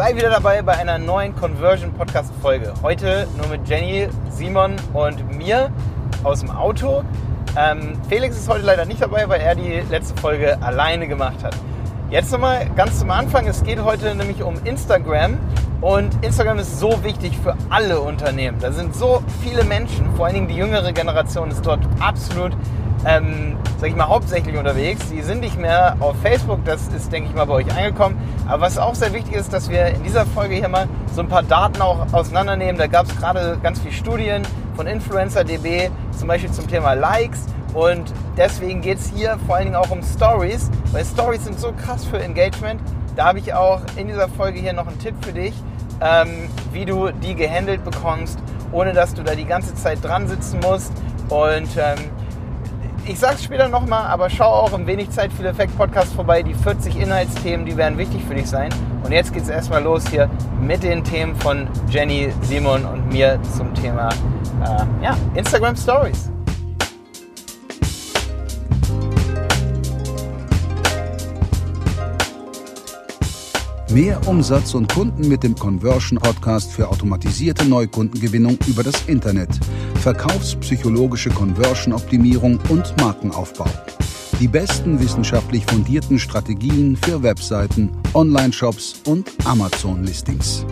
Sei wieder dabei bei einer neuen Conversion Podcast Folge. Heute nur mit Jenny, Simon und mir aus dem Auto. Ähm, Felix ist heute leider nicht dabei, weil er die letzte Folge alleine gemacht hat. Jetzt nochmal ganz zum Anfang. Es geht heute nämlich um Instagram. Und Instagram ist so wichtig für alle Unternehmen. Da sind so viele Menschen, vor allen Dingen die jüngere Generation ist dort absolut ähm, sag ich mal, hauptsächlich unterwegs. Die sind nicht mehr auf Facebook, das ist, denke ich mal, bei euch angekommen. Aber was auch sehr wichtig ist, dass wir in dieser Folge hier mal so ein paar Daten auch auseinandernehmen. Da gab es gerade ganz viele Studien von InfluencerDB, zum Beispiel zum Thema Likes. Und deswegen geht es hier vor allen Dingen auch um Stories, weil Stories sind so krass für Engagement. Da habe ich auch in dieser Folge hier noch einen Tipp für dich, ähm, wie du die gehandelt bekommst, ohne dass du da die ganze Zeit dran sitzen musst. Und ähm, ich sag's später nochmal, aber schau auch im Wenig Zeit viel Effekt Podcast vorbei. Die 40 Inhaltsthemen, die werden wichtig für dich sein. Und jetzt geht's erstmal los hier mit den Themen von Jenny, Simon und mir zum Thema äh, ja, Instagram Stories. Mehr Umsatz und Kunden mit dem Conversion Podcast für automatisierte Neukundengewinnung über das Internet, verkaufspsychologische Conversion-Optimierung und Markenaufbau. Die besten wissenschaftlich fundierten Strategien für Webseiten, Online-Shops und Amazon-Listings.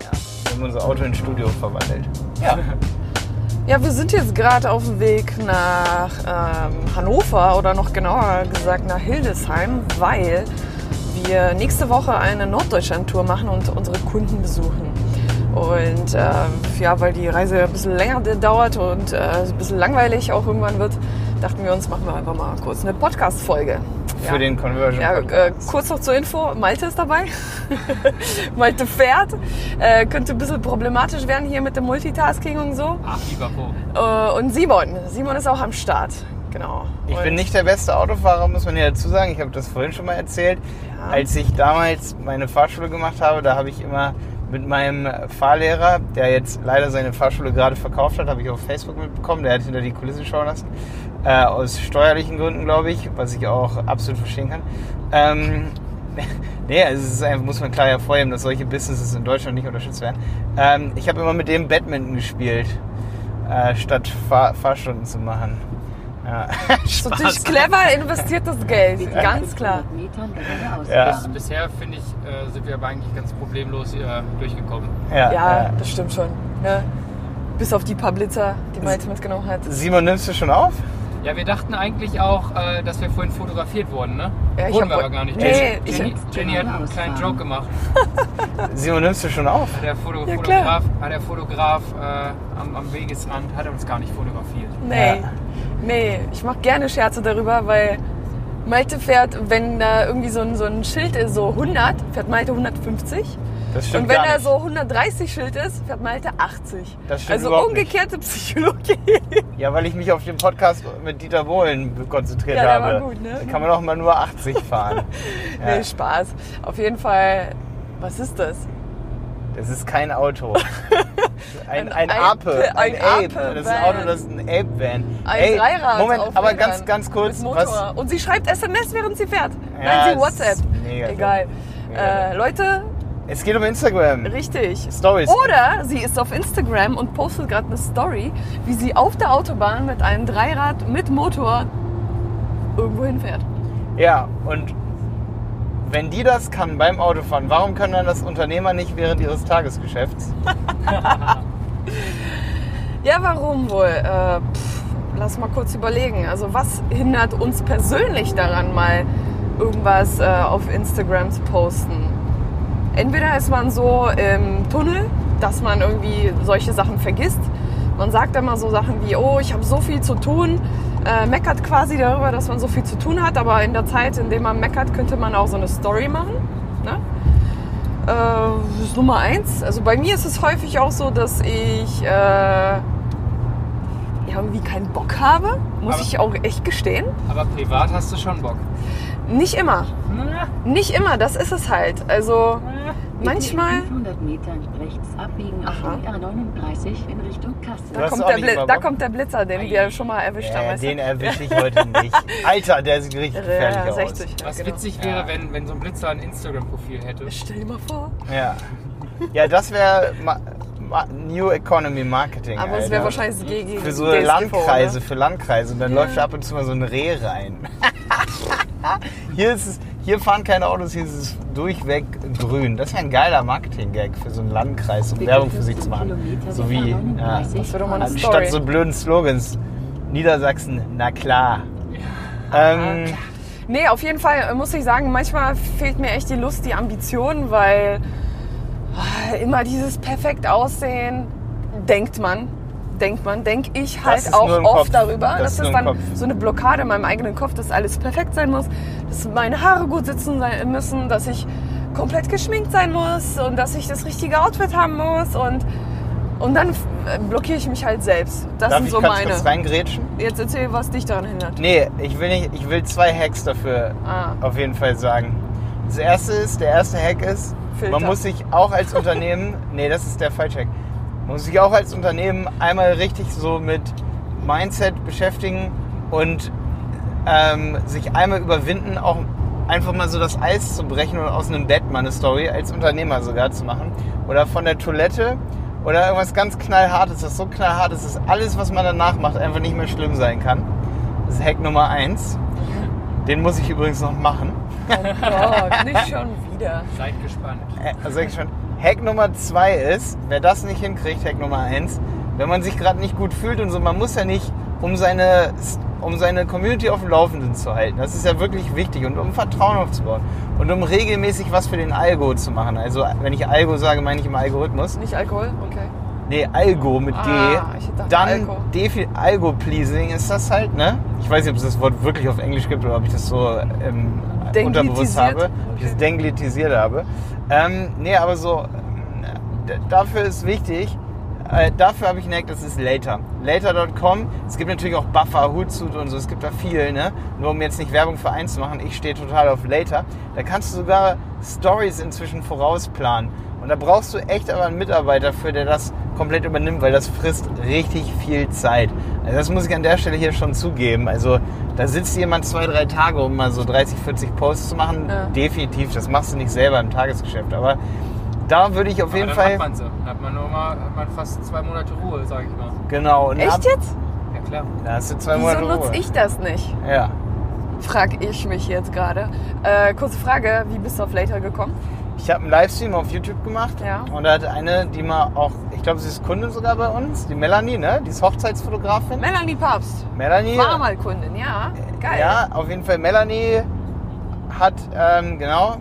Ja, wir haben unser Auto ins Studio verwandelt. Ja. Ja, wir sind jetzt gerade auf dem Weg nach ähm, Hannover oder noch genauer gesagt nach Hildesheim, weil wir nächste Woche eine Norddeutschland-Tour machen und unsere Kunden besuchen. Und äh, ja, weil die Reise ein bisschen länger dauert und äh, ein bisschen langweilig auch irgendwann wird, dachten wir uns, machen wir einfach mal kurz eine Podcast-Folge. Für ja. den Conversion ja, äh, kurz noch zur Info, Malte ist dabei. Malte fährt. Äh, könnte ein bisschen problematisch werden hier mit dem Multitasking und so. Ach, lieber Po. Äh, und Simon. Simon ist auch am Start. Genau. Ich und bin nicht der beste Autofahrer, muss man ja dazu sagen. Ich habe das vorhin schon mal erzählt. Ja. Als ich damals meine Fahrschule gemacht habe, da habe ich immer mit meinem Fahrlehrer, der jetzt leider seine Fahrschule gerade verkauft hat, habe ich auf Facebook mitbekommen, der hat hinter die Kulissen schauen lassen. Äh, aus steuerlichen Gründen, glaube ich, was ich auch absolut verstehen kann. Ähm, nee, also es ist einfach, muss man klar hervorheben, dass solche Businesses in Deutschland nicht unterstützt werden. Ähm, ich habe immer mit dem Badminton gespielt, äh, statt Fahr Fahrstunden zu machen. Ja. Das ist natürlich clever investiertes Geld, ganz klar. Ja. Bis, bisher, finde ich, äh, sind wir aber eigentlich ganz problemlos hier durchgekommen. Ja, Ja, ja. das stimmt schon. Ja. Bis auf die paar Blitzer, die Malte mitgenommen hat. Simon, nimmst du schon auf? Ja, wir dachten eigentlich auch, äh, dass wir vorhin fotografiert wurden, ne? Ja, ich Wurden wir aber gar nicht. Nee, ich- Jenny, Jenny hat einen kleinen Joke gemacht. Simon, nimmst du schon auf? Der, Foto, Ja. Fotograf, der Fotograf äh, am, am Wegesrand hat uns gar nicht fotografiert. Nee, Ja. nee, ich mache gerne Scherze darüber, weil Malte fährt, wenn da irgendwie so ein, so ein Schild ist, so 100, fährt Malte 150. Das stimmt Und wenn da nicht. so 130 Schild ist, fährt Malte 80. Das stimmt also überhaupt nicht. umgekehrte Psychologie. Ja, weil ich mich auf den Podcast mit Dieter Bohlen konzentriert Ja, habe. gut, ne? Da kann man auch mal nur 80 fahren. ja, Nee, Spaß. Auf jeden Fall, was ist das? das ist kein Auto. Ein, ein, Ein Ape, Ape, ein ein Ape. Ape-Van. Das ist ein Auto, das ist ein Ape-Van. Ein Ey, Dreirad Moment, aber Rädern ganz, ganz kurz. Mit Motor. Und sie schreibt SMS, während sie fährt. Ja, Nein, sie WhatsApp. Egal. Äh, Leute, es geht um Instagram. richtig. Stories. Oder sie ist auf Instagram und postet gerade eine Story, wie sie auf der Autobahn mit einem Dreirad mit Motor irgendwo hinfährt. Ja, und wenn die das kann beim Autofahren, warum können dann das Unternehmer nicht während ihres Tagesgeschäfts? Ja, warum wohl? Äh, pff, lass mal kurz überlegen. Also was hindert uns persönlich daran, mal irgendwas äh, auf Instagram zu posten? Entweder ist man so im Tunnel, dass man irgendwie solche Sachen vergisst. Man sagt immer so Sachen wie, oh, ich habe so viel zu tun. Äh, meckert quasi darüber, dass man so viel zu tun hat. Aber in der Zeit, in der man meckert, könnte man auch so eine Story machen. Ne? Äh, das ist Nummer eins. Also bei mir ist es häufig auch so, dass ich äh, irgendwie keinen Bock habe. Muss Aber- ich auch echt gestehen. Aber privat hast du schon Bock. Nicht immer. Nicht immer, das ist es halt. Also manchmal. 500 Metern rechts abbiegen auf Aha. die R39 in Richtung Kassel. Da kommt, der nicht Bli- da kommt der Blitzer, den wir schon mal erwischt haben. Äh, du? den erwische ich heute nicht. Alter, der sieht richtig gefährlich ja, aus. 60. Ja, Was genau. witzig wäre, Ja. wenn, wenn so ein Blitzer ein Instagram-Profil hätte. Stell dir mal vor. Ja, ja das wäre New Economy Marketing. Aber es wäre wahrscheinlich gegen Für so DSGVO, Landkreise, Ne? für Landkreise. Und dann läuft da ab und zu mal so ein Reh rein. hier, ist es, hier fahren keine Autos, hier ist es durchweg grün. Das ist ja ein geiler Marketing-Gag für so einen Landkreis, um Werbung für sich zu machen. So wie ja, anstatt so blöden Slogans. Niedersachsen, na klar. Ähm, Nee, auf jeden Fall muss ich sagen, manchmal fehlt mir echt die Lust, die Ambition, weil ah, immer dieses perfekt aussehen, denkt man, denkt man, denke ich halt auch oft Kopf. darüber. Das Das, ist dann Kopf. so eine Blockade in meinem eigenen Kopf, dass alles perfekt sein muss, dass meine Haare gut sitzen sein müssen, dass ich komplett geschminkt sein muss und dass ich das richtige Outfit haben muss und, und dann äh, blockiere ich mich halt selbst. Das darf sind ich so kurz, meine. kurz reingrätschen? Jetzt erzähl, was dich daran hindert. Nee, ich will nicht, ich will zwei Hacks dafür Ah. auf jeden Fall sagen. Das erste ist, der erste Hack ist, Filter. man muss sich auch als Unternehmen, nee, das ist der falsche Hack. Man muss sich auch als Unternehmen einmal richtig so mit Mindset beschäftigen und ähm, sich einmal überwinden, auch einfach mal so das Eis zu brechen und aus einem Bett mal eine Story als Unternehmer sogar zu machen. Oder von der Toilette oder irgendwas ganz knallhartes, das so knallhart ist, dass alles, was man danach macht, einfach nicht mehr schlimm sein kann. Das ist Hack Nummer eins. Den muss ich übrigens noch machen. Oh Gott, nicht schon wieder. Seid gespannt. Äh, Also ich schon. Hack Nummer zwei ist, wer das nicht hinkriegt, Hack Nummer eins, wenn man sich gerade nicht gut fühlt und so, man muss ja nicht, um seine, um seine Community auf dem Laufenden zu halten. Das ist ja wirklich wichtig und um Vertrauen aufzubauen und um regelmäßig was für den Algo zu machen. Also wenn ich Algo sage, meine ich im Algorithmus. Nicht Alkohol? Okay. Nee, Algo mit G. Ah, Dann Alko. Defi Algo-Pleasing ist das halt, ne? Ich weiß nicht, ob es das Wort wirklich auf Englisch gibt oder ob ich das so ähm, unterbewusst habe. Ob ich das denglitisiert habe. Ähm, nee, aber so, äh, dafür ist wichtig, äh, dafür habe ich Hack, das ist Later. Later.com. Es gibt natürlich auch Buffer, Hootsuite und so, es gibt da viel, ne? Nur um jetzt nicht Werbung für eins zu machen, ich stehe total auf Later. Da kannst du sogar Stories inzwischen vorausplanen. Und da brauchst du echt aber einen Mitarbeiter für, der das komplett übernimmt, weil das frisst richtig viel Zeit. Also das muss ich an der Stelle hier schon zugeben. Also da sitzt jemand zwei, drei Tage, um mal so 30, 40 Posts zu machen. Ja. Definitiv, das machst du nicht selber im Tagesgeschäft. Aber da würde ich auf Aber jeden dann Fall... hat man sie. Dann hat man nur mal, hat man fast zwei Monate Ruhe, sag ich mal. Genau. und ab- Echt jetzt? Ja klar. Da hast du zwei Wieso Monate nutze Ruhe. ich das nicht? Ja. Frag ich mich jetzt gerade. Äh, kurze Frage, wie bist du auf Later gekommen? Ich habe einen Livestream auf YouTube gemacht Ja. und da hatte eine, die mal auch, ich glaube, sie ist Kundin sogar bei uns, die Melanie, ne? Die ist Hochzeitsfotografin. Melanie Papst. Melanie. War mal Kundin, ja. Geil. Ja, auf jeden Fall. Melanie hat, ähm, genau,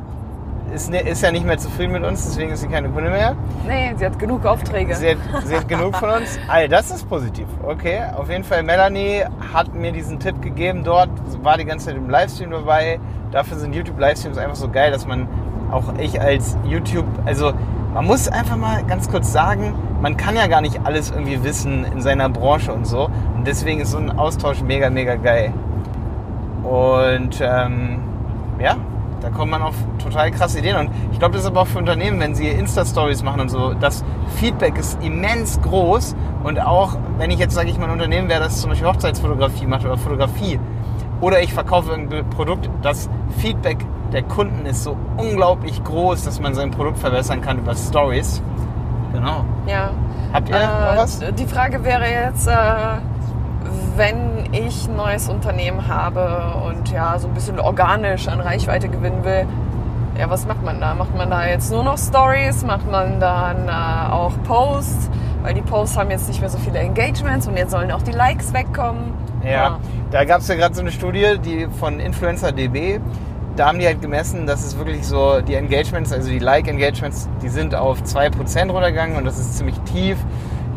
ist, ne, ist ja nicht mehr zufrieden mit uns, deswegen ist sie keine Kundin mehr. Nee, sie hat genug Aufträge. Sie hat, sie hat genug von uns. All das ist positiv. Okay, auf jeden Fall. Melanie hat mir diesen Tipp gegeben dort, war die ganze Zeit im Livestream dabei. Dafür sind YouTube-Livestreams einfach so geil, dass man auch ich als YouTube, also man muss einfach mal ganz kurz sagen, man kann ja gar nicht alles irgendwie wissen in seiner Branche und so. Und deswegen ist so ein Austausch mega, mega geil. Und ähm, ja, da kommt man auf total krasse Ideen. Und ich glaube, das ist aber auch für Unternehmen, wenn sie Insta-Stories machen und so, das Feedback ist immens groß. Und auch, wenn ich jetzt, sage ich mal, ein Unternehmen wäre, das zum Beispiel Hochzeitsfotografie macht oder Fotografie, oder ich verkaufe irgendein Produkt, das Feedback der Kunden ist so unglaublich groß, dass man sein Produkt verbessern kann über Stories. Genau. Ja. Habt ihr noch was? Die Frage wäre jetzt, äh, wenn ich ein neues Unternehmen habe und ja, so ein bisschen organisch an Reichweite gewinnen will, ja, was macht man da? Macht man da jetzt nur noch Stories? Macht man dann äh, auch Posts? Weil die Posts haben jetzt nicht mehr so viele Engagements und jetzt sollen auch die Likes wegkommen. Ja, da gab es ja gerade so eine Studie, die von InfluencerDB. Da haben die halt gemessen, dass es wirklich so, die Engagements, also die Like-Engagements, die sind auf 2% runtergegangen und das ist ziemlich tief.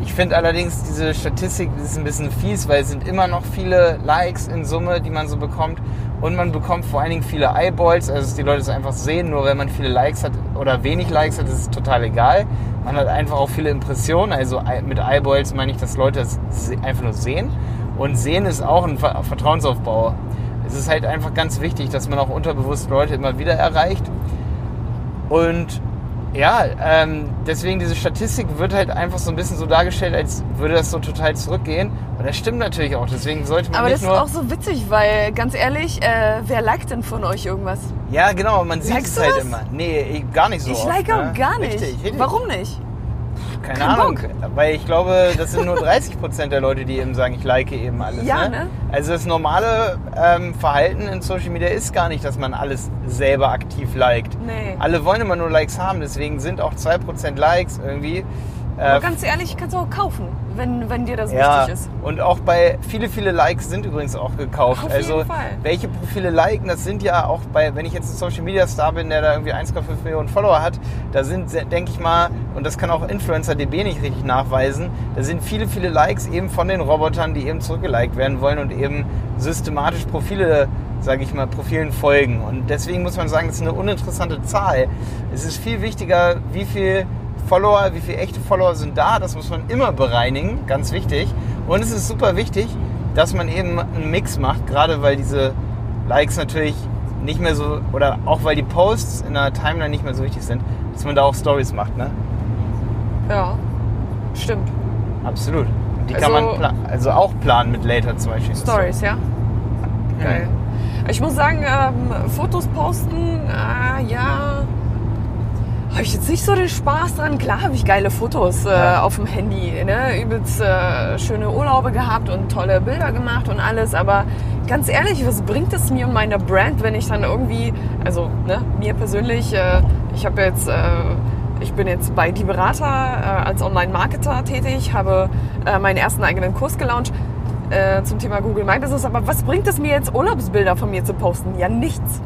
Ich finde allerdings diese Statistik ist ein bisschen fies, weil es sind immer noch viele Likes in Summe, die man so bekommt. Und man bekommt vor allen Dingen viele Eyeballs, also dass die Leute es einfach sehen. Nur wenn man viele Likes hat oder wenig Likes hat, ist es total egal. Man hat einfach auch viele Impressionen. Also mit Eyeballs meine ich, dass Leute es einfach nur sehen. Und sehen ist auch ein Ver- Vertrauensaufbau. Es ist halt einfach ganz wichtig, dass man auch unterbewusst Leute immer wieder erreicht. Und Ja, ähm, deswegen diese Statistik wird halt einfach so ein bisschen so dargestellt, als würde das so total zurückgehen. Und das stimmt natürlich auch. Deswegen sollte man Aber das nicht ist nur. auch so witzig, weil ganz ehrlich, äh, wer liked denn von euch irgendwas? ja, genau, man sieht Likest es halt das? immer. Nee, ich- gar nicht so. ich oft, like auch ne? gar nicht. Richtig, richtig. Warum nicht? Keine Kein Ahnung. Bock. Weil ich glaube, das sind nur 30 Prozent der Leute, die eben sagen, ich like eben alles. Ja, ne? ne? Also das normale ähm, Verhalten in Social Media ist gar nicht, dass man alles selber aktiv liked. Nee. Alle wollen immer nur Likes haben, deswegen sind auch 2% Likes irgendwie. Äh, Aber ganz ehrlich, kannst du auch kaufen, wenn, wenn dir das ja, wichtig ist. und auch bei viele, viele Likes sind übrigens auch gekauft. Auf also jeden Fall. welche Profile liken, das sind ja auch bei, wenn ich jetzt ein Social Media Star bin, der da irgendwie 1,5 Millionen Follower hat, da sind, denke ich mal, und das kann auch Influencer DB nicht richtig nachweisen, da sind viele, viele Likes eben von den Robotern, die eben zurückgeliked werden wollen und eben systematisch Profile, sage ich mal, Profilen folgen. Und deswegen muss man sagen, das ist eine uninteressante Zahl. Es ist viel wichtiger, wie viel Follower, wie viele echte Follower sind da, das muss man immer bereinigen, ganz wichtig. Und es ist super wichtig, dass man eben einen Mix macht, gerade weil diese Likes natürlich nicht mehr so, oder auch weil die Posts in der Timeline nicht mehr so wichtig sind, dass man da auch Stories macht, ne? Ja, stimmt. Absolut. Die Also- kann man pla also auch planen mit Later zum Beispiel. Stories, ja? Geil. Ich muss sagen, ähm, Fotos posten, äh, ja, habe ich jetzt nicht so den Spaß dran. Klar habe ich geile Fotos äh, Ja. auf dem Handy, ne? übelst äh, schöne Urlaube gehabt und tolle Bilder gemacht und alles. Aber ganz ehrlich, was bringt es mir und meiner Brand, wenn ich dann irgendwie, also ne, mir persönlich, äh, ich habe jetzt... Äh, ich bin jetzt bei Die Berater äh, als Online-Marketer tätig, habe äh, meinen ersten eigenen Kurs gelauncht äh, zum Thema Google My Business. Aber was bringt es mir jetzt, Urlaubsbilder von mir zu posten? Ja, nichts.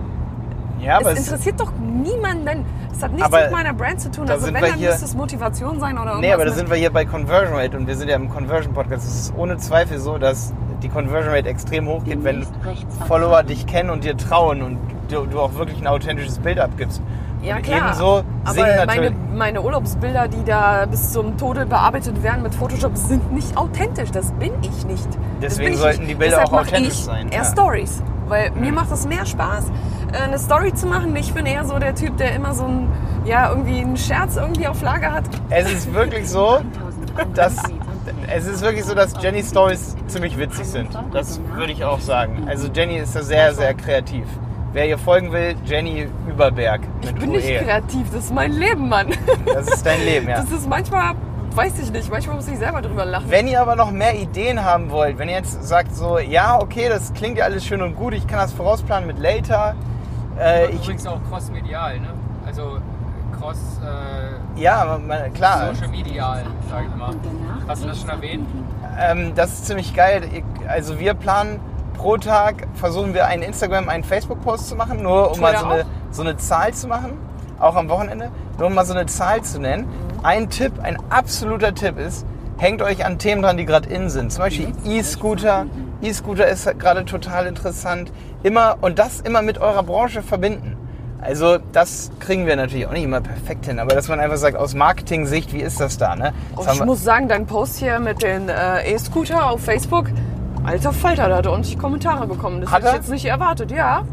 Ja, aber es es, interessiert doch niemanden. Es hat nichts Aber mit meiner Brand zu tun. Also wenn, dann hier- müsste es Motivation sein oder irgendwas. nee, aber da sind wir hier bei Conversion Rate und wir sind ja im Conversion Podcast. Es ist ohne Zweifel so, dass die Conversion Rate extrem hoch geht, wenn Follower dich kennen und dir trauen und du, du auch wirklich ein authentisches Bild abgibst. ja, und klar. ebenso aber meine, meine Urlaubsbilder, die da bis zum Tode bearbeitet werden mit Photoshop, sind nicht authentisch. Das bin ich nicht. Deswegen ich sollten nicht. die Bilder Deshalb auch authentisch ich sein, Eher ja. Stories. Weil mir macht das mehr Spaß, eine Story zu machen. Ich bin eher so der Typ, der immer so ein, ja, irgendwie einen Scherz irgendwie auf Lager hat. Es ist wirklich so, 1300 dass es ist wirklich so, dass Jenny Stories ziemlich witzig sind. Das würde ich auch sagen. Also Jenny ist da sehr, sehr kreativ. Wer ihr folgen will, Jenny Überberg mit Ich bin UE. nicht kreativ, das ist mein Leben, Mann. Das ist dein Leben, ja. Das ist manchmal, weiß ich nicht, manchmal muss ich selber drüber lachen. Wenn ihr aber noch mehr Ideen haben wollt, wenn ihr jetzt sagt so, ja, okay, das klingt ja alles schön und gut, ich kann das vorausplanen mit Later. Äh, ich, Übrigens auch cross-medial, ne? Also cross äh, ja, man- klar, social medial, sag ich mal. Hast du das schon erwähnt? ähm, das ist ziemlich geil. Also wir planen pro Tag, versuchen wir einen Instagram, einen Facebook-Post zu machen, nur um mal so eine, so eine Zahl zu machen, auch am Wochenende, nur um mal so eine Zahl zu nennen. Ein Tipp, ein absoluter Tipp ist, hängt euch an Themen dran, die gerade in sind. Zum Beispiel E-Scooter. E-Scooter ist gerade total interessant. Immer und das immer mit eurer Branche verbinden. Also das kriegen wir natürlich auch nicht immer perfekt hin, aber dass man einfach sagt, aus Marketing-Sicht, wie ist das da? Ne? Das haben ich muss sagen, dein Post hier mit den äh, E-Scooter auf Facebook, alter Falter, da hat er ordentlich Kommentare bekommen. Das Hat hätte ich jetzt nicht erwartet, ja.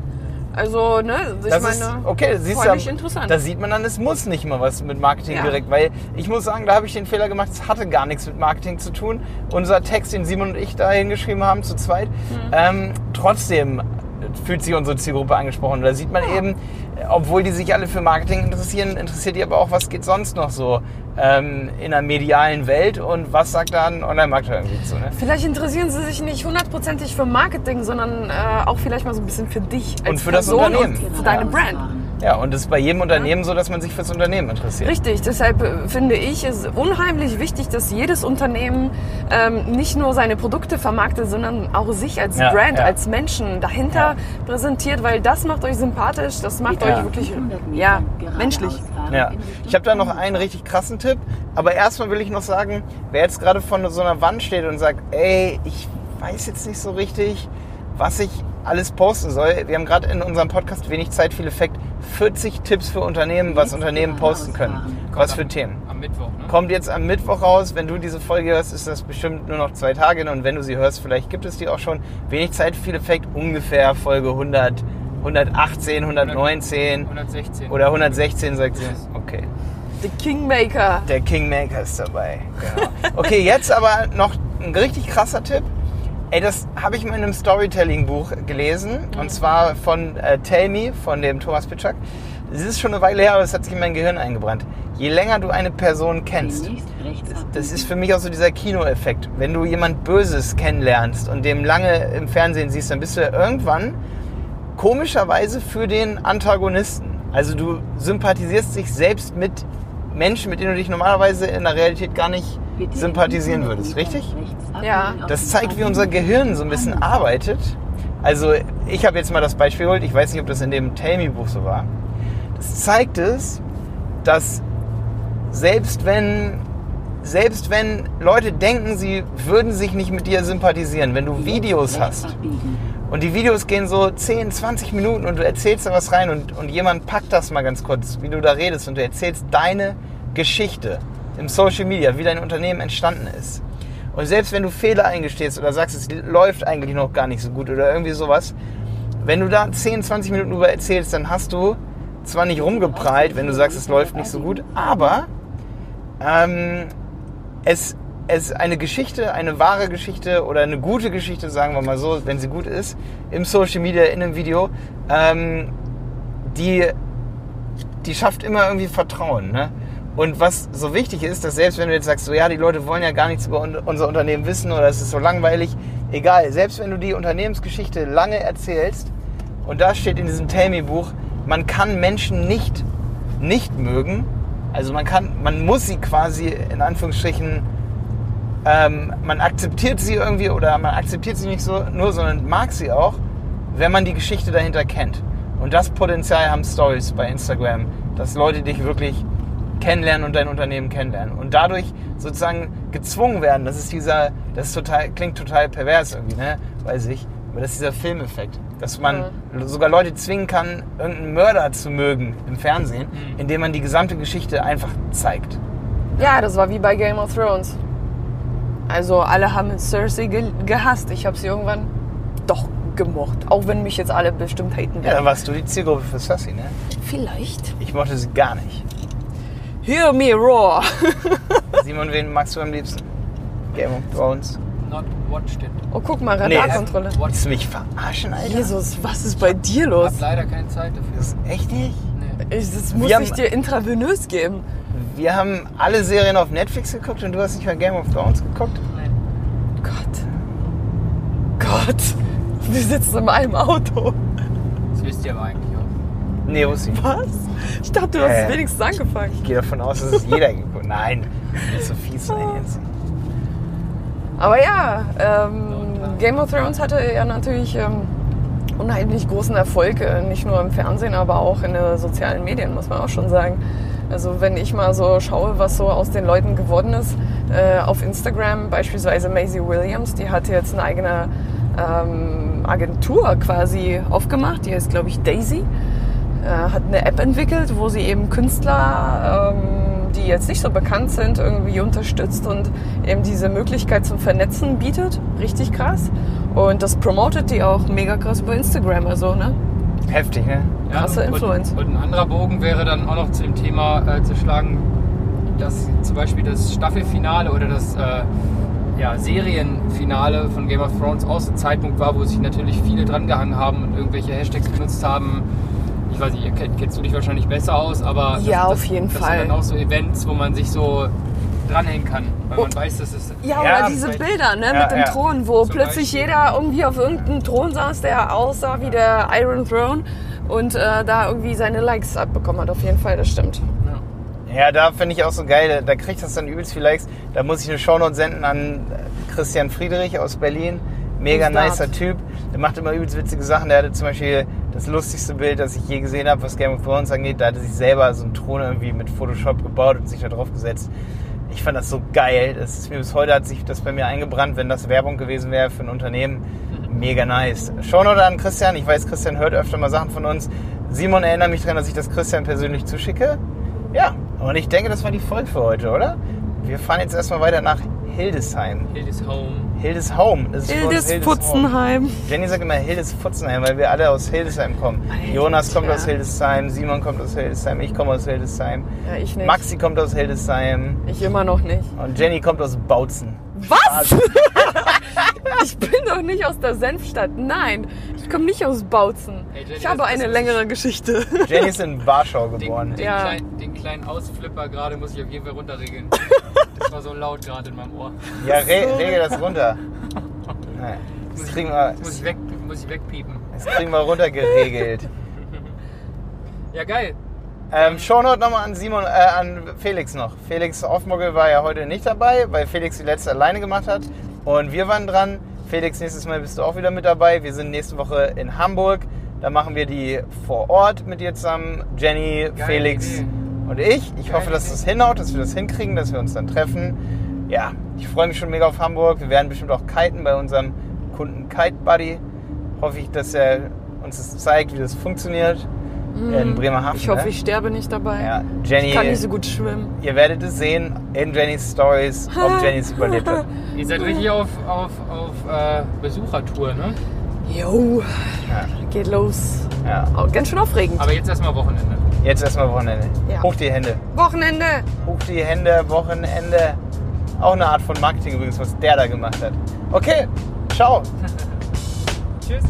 Also, ne, ich das meine, ist, okay, siehst du, interessant. da sieht man dann, es muss nicht mal was mit Marketing Ja. direkt, weil ich muss sagen, da habe ich den Fehler gemacht, es hatte gar nichts mit Marketing zu tun. Unser Text, den Simon und ich da hingeschrieben haben, zu zweit, Mhm. ähm, trotzdem fühlt sich unsere Zielgruppe angesprochen. Da sieht man eben, obwohl die sich alle für Marketing interessieren, interessiert die aber auch, was geht sonst noch so ähm, in der medialen Welt und was sagt da ein Online-Marketer irgendwie zu. Ne? Vielleicht interessieren sie sich nicht hundertprozentig für Marketing, sondern äh, auch vielleicht mal so ein bisschen für dich als Und für das Person Unternehmen. und für deine Geradeaus Brand. Ja, und es ist bei jedem Unternehmen so, dass man sich fürs Unternehmen interessiert. Richtig, deshalb äh, finde ich es unheimlich wichtig, dass jedes Unternehmen ähm, nicht nur seine Produkte vermarktet, sondern auch sich als Ja, Brand, ja. als Menschen dahinter Ja. präsentiert, weil das macht euch sympathisch, das macht euch wirklich 100 Metern ja, menschlich. Ja, ich habe da noch einen richtig krassen Tipp. Aber erstmal will ich noch sagen, wer jetzt gerade vor so einer Wand steht und sagt, ey, ich weiß jetzt nicht so richtig, was ich alles posten soll. Wir haben gerade in unserem Podcast wenig Zeit, viel Effekt. 40 Tipps für Unternehmen, was Unternehmen geradeaus posten können. Was für Themen. Am Mittwoch, ne? Kommt jetzt am Mittwoch raus. Wenn du diese Folge hörst, ist das bestimmt nur noch zwei Tage. Und wenn du sie hörst, vielleicht gibt es die auch schon. Wenig Zeit, viel Effekt. Ungefähr Folge 100, 118, 119. 116. Oder 116 sagt sie. Okay. The Kingmaker. Der Kingmaker ist dabei. Genau. Okay, jetzt aber noch ein richtig krasser Tipp. Ey, das habe ich mal in einem Storytelling-Buch gelesen. Und zwar von äh, Tell Me, von dem Thomas Pitschak. Das ist schon eine Weile her, aber es hat sich in mein Gehirn eingebrannt. Je länger du eine Person kennst, abbiegen. das ist für mich auch so dieser Kinoeffekt. Wenn du jemand Böses kennenlernst und dem lange im Fernsehen siehst, dann bist du ja irgendwann komischerweise für den Antagonisten. Also du sympathisierst dich selbst mit Menschen, mit denen du dich normalerweise in der Realität gar nicht sympathisieren 500 würdest, richtig? Ja. Das zeigt, wie unser Gehirn so ein bisschen arbeitet. Also ich habe jetzt mal das Beispiel geholt, ich weiß nicht, ob das in dem Tell Me Buch so war. Das zeigt es, dass selbst wenn, selbst wenn Leute denken, sie würden sich nicht mit dir sympathisieren, wenn du Videos hast und die Videos gehen so 10, 20 Minuten und du erzählst da was rein und, und jemand packt das mal ganz kurz, wie du da redest und du erzählst deine Geschichte im Social Media, wie dein Unternehmen entstanden ist. Und selbst wenn du Fehler eingestehst oder sagst, es läuft eigentlich noch gar nicht so gut oder irgendwie sowas, wenn du da 10, 20 Minuten drüber erzählst, dann hast du zwar nicht rumgeprallt, wenn du sagst, es läuft nicht so gut, aber ähm, es, es eine Geschichte, eine wahre Geschichte oder eine gute Geschichte, sagen wir mal so, wenn sie gut ist, im Social Media, in einem Video, ähm, die, die schafft immer irgendwie Vertrauen. Ne? Und was so wichtig ist, dass selbst wenn du jetzt sagst, so ja, die Leute wollen ja gar nichts über un- unser Unternehmen wissen oder es ist so langweilig, egal, selbst wenn du die Unternehmensgeschichte lange erzählst, und da steht in diesem Tell Me Buch, man kann Menschen nicht nicht mögen. Also man kann, man muss sie quasi in Anführungsstrichen, ähm, man akzeptiert sie irgendwie oder man akzeptiert sie nicht so nur, sondern mag sie auch, wenn man die Geschichte dahinter kennt. Und das Potenzial haben Stories bei Instagram, dass Leute dich wirklich kennenlernen und dein Unternehmen kennenlernen und dadurch sozusagen gezwungen werden. Das ist dieser, das ist total, klingt total pervers irgendwie, ne? Weiß ich. Aber das ist dieser Filmeffekt, dass man sogar Leute zwingen kann, irgendeinen Mörder zu mögen im Fernsehen, indem man die gesamte Geschichte einfach zeigt. Ja, das war wie bei Game of Thrones. Also alle haben Cersei ge gehasst. Ich habe sie irgendwann doch gemocht. Auch wenn mich jetzt alle bestimmt haten Ja, dann werden. warst du die Zielgruppe für Sassy, ne? Vielleicht. Ich mochte sie gar nicht. Hear me roar. Simon, wen magst du am liebsten? Game of Thrones. Not watched it. Oh, guck mal, Nee, Radarkontrolle. Willst du mich verarschen, Alter? Jesus, was ist bei dir Ich los? hab leider keine Zeit dafür. Das ist echt nicht? Nee. Ich, das muss Wir ich haben- dir intravenös geben. Wir haben alle Serien auf Netflix geguckt und du hast nicht mal Game of Thrones geguckt? Nee. Gott. Gott. Wir sitzen in einem Auto. Das wisst ihr aber eigentlich auch. Nee, wusste ich nicht. Was? Ich dachte, du hast Äh. wenigstens angefangen. Ich gehe davon aus, dass es jeder geguckt Nein, nicht so fies sein jetzt. Aber ja, ähm, Game of Thrones hatte ja natürlich ähm, unheimlich großen Erfolg, äh, nicht nur im Fernsehen, aber auch in den sozialen Medien, muss man auch schon sagen. Also wenn ich mal so schaue, was so aus den Leuten geworden ist, äh, auf Instagram beispielsweise Maisie Williams, die hat jetzt eine eigene ähm, Agentur quasi aufgemacht, die heißt glaube ich Daisy, äh, hat eine App entwickelt, wo sie eben Künstler, ähm, die jetzt nicht so bekannt sind, irgendwie unterstützt und eben diese Möglichkeit zum Vernetzen bietet. Richtig krass. Und das promotet die auch mega krass über Instagram, also, ne? Heftig, ne? Krasse und- Influence. Und, ein anderer Bogen wäre dann auch noch zu dem Thema äh, zu schlagen, dass zum Beispiel das Staffelfinale oder das äh, ja, Serienfinale von Game of Thrones auch so ein Zeitpunkt war, wo sich natürlich viele drangehangen haben und irgendwelche Hashtags benutzt haben. Ich weiß nicht, ihr kennt, kennst du dich wahrscheinlich besser aus, aber Ja, auf jeden das Fall. sind dann auch so Events, wo man sich so dranhängen kann, weil man Oh. weiß, dass es Ja, Ja, oder diese Bilder ne, Ja, mit dem ja. Thron, wo Zum plötzlich Beispiel. jeder irgendwie auf irgendeinem Thron saß, der aussah wie der Iron Throne und äh, da irgendwie seine Likes abbekommen hat. Auf jeden Fall, das stimmt. Ja, da finde ich auch so geil, da, kriegt das dann übelst viel Likes. Da muss ich eine Shownote senden an äh, Christian Friedrich aus Berlin. Mega nicer Typ. Der macht immer übelst witzige Sachen. Der hatte zum Beispiel das lustigste Bild, das ich je gesehen habe, was Game of Thrones angeht. Da hatte sich selber so einen Thron irgendwie mit Photoshop gebaut und sich da drauf gesetzt. Ich fand das so geil. Das ist mir bis heute hat sich das bei mir eingebrannt, wenn das Werbung gewesen wäre für ein Unternehmen. Mega nice. Shownote an Christian. Ich weiß, Christian hört öfter mal Sachen von uns. Simon erinnert mich daran, dass ich das Christian persönlich zuschicke. Ja, und ich denke, das war die Folge für heute, oder? Wir fahren jetzt erstmal weiter nach Hildesheim. Hildesheim. Hildesheim. Das ist Hildes Hildesheim. Putzenheim. Jenny sagt immer Hildes Futzenheim, weil wir alle aus Hildesheim kommen. Alter. Jonas kommt aus Hildesheim, Simon kommt aus Hildesheim, ich komme aus Hildesheim, Ja, ich nicht. Maxi kommt aus Hildesheim Ich immer noch nicht. und Jenny kommt aus Bautzen. Was? ich bin doch nicht aus der Senfstadt. Nein, ich komme nicht aus Bautzen. Hey, Jenny, Ich habe eine längere Geschichte. Jenny ist in Warschau Den, geboren. den, Ja. kleinen, den kleinen Ausflipper gerade muss ich auf jeden Fall runterregeln. War so laut gerade in meinem Ohr. Ja, re regel das runter. Nein, das kriegen wir, Muss ich, weg, muss ich wegpiepen. das kriegen wir runtergeregelt. Ja, geil. Ähm, Shownote nochmal an Simon, äh, an Felix noch. Felix Offmogel war ja heute nicht dabei, weil Felix die letzte alleine gemacht hat. Und wir waren dran. Felix, nächstes Mal bist du auch wieder mit dabei. Wir sind nächste Woche in Hamburg. Da machen wir die vor Ort mit dir zusammen. Jenny, Geile Felix Idee. Und ich. Ich hoffe, dass das hinhaut, dass wir das hinkriegen, dass wir uns dann treffen. Ja, ich freue mich schon mega auf Hamburg. Wir werden bestimmt auch kiten bei unserem Kunden Kite Buddy. Hoffe ich, dass er uns das zeigt, wie das funktioniert in Bremerhaven. Mhm. Ich hoffe, ne? ich sterbe nicht dabei. Ja, Jenny, Ich kann nicht so gut schwimmen. ihr werdet es sehen in Jennys Stories, ob Jennys überlebt hat. Ihr seid richtig auf, auf, auf äh, Besuchertour, ne? Jo, Ja, geht los. ja. Oh, ganz schön aufregend. Aber jetzt erstmal Wochenende. Jetzt erstmal Wochenende. Ja. Hoch die Hände. Wochenende. Hoch die Hände, Wochenende. Auch eine Art von Marketing übrigens, was der da gemacht hat. Okay, ciao. Tschüss.